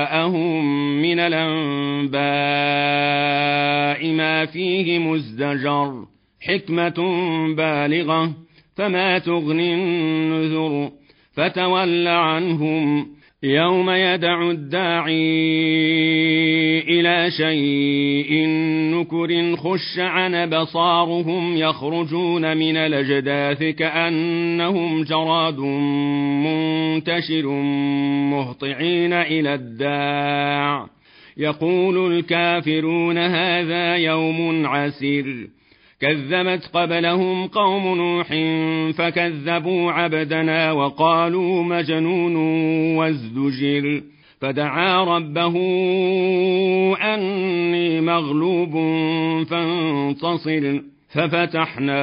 جاءهم من الأنباء ما فيه مزدجر حكمة بالغة فما تغني النذر فتول عنهم يوم يدع الداعي إلى شيء نكر خش عن بصارهم يخرجون من الأجداث كأنهم جراد منتشر مهطعين إلى الداع. يقول الكافرون هذا يوم عسير. كذبت قبلهم قوم نوح فكذبوا عبدنا وقالوا مجنون وازدجر. فدعا ربه أني مغلوب فانتصر. ففتحنا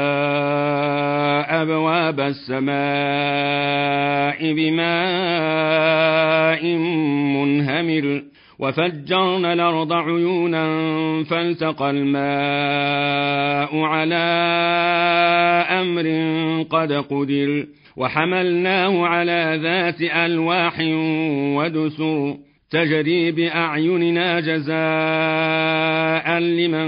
أبواب السماء بماء منهمر وفجرنا الأرض عيونا فالتقى الماء على أمر قد قدر وحملناه على ذات ألواح ودسر تجري بأعيننا جزاء لمن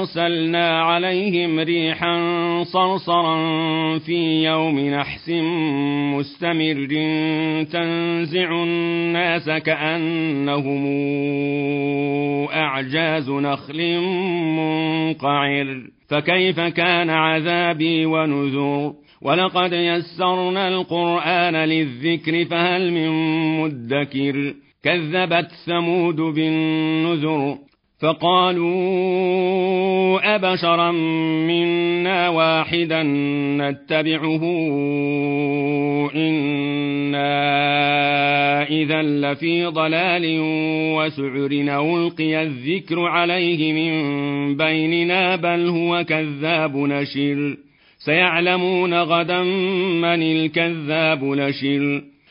أرسلنا عليهم ريحا صرصرا في يوم نحس مستمر. تنزع الناس كأنهم أعجاز نخل منقعر. فكيف كان عذابي ونذر؟ ولقد يسرنا القرآن للذكر فهل من مدكر؟ كذبت ثمود بالنذر. فقالوا أبشرا منا واحدا نتبعه إنا إذا لفي ضلال وسعر ألقي الذكر عليه من بيننا بل هو كذاب نشر. سيعلمون غدا من الكذاب نشر.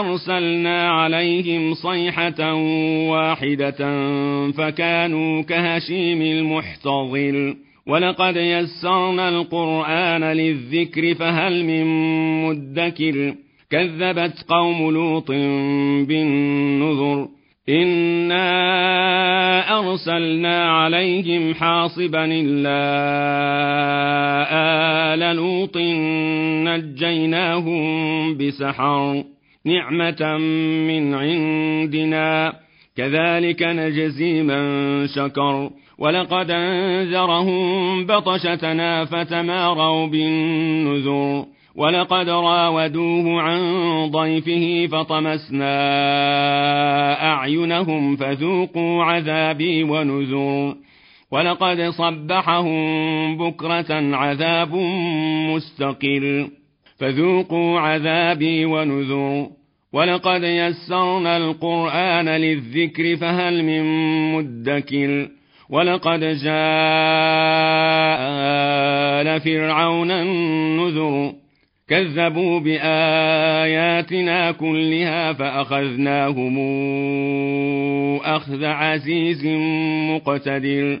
أرسلنا عليهم صيحة واحدة فكانوا كهشيم المحتضر. ولقد يسرنا القرآن للذكر فهل من مدكر؟ كذبت قوم لوط بالنذر. إنا أرسلنا عليهم حاصبا إلا آل لوط نجيناهم بسحر. نعمة من عندنا. كذلك نجزي من شكر. ولقد أنذرهم بطشتنا فتماروا بالنذر. ولقد راودوه عن ضيفه فطمسنا أعينهم فذوقوا عذابي ونذر. ولقد صبحهم بكرة عذاب مستقر. فذوقوا عذابي ونذر ولقد يسرنا القرآن للذكر فهل من مدكر؟ ولقد جاء فرعون النذر. كذبوا بآياتنا كلها فأخذناهم أخذ عزيز مقتدر.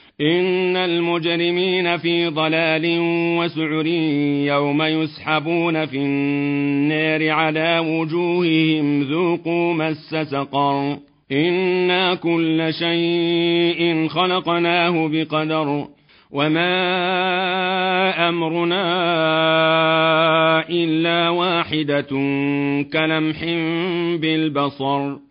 إن المجرمين في ضلال وسعر يوم يسحبون في النار على وجوههم ذوقوا مس سقر. إنا كل شيء خلقناه بقدر. وما أمرنا إلا واحدة كلمح بالبصر.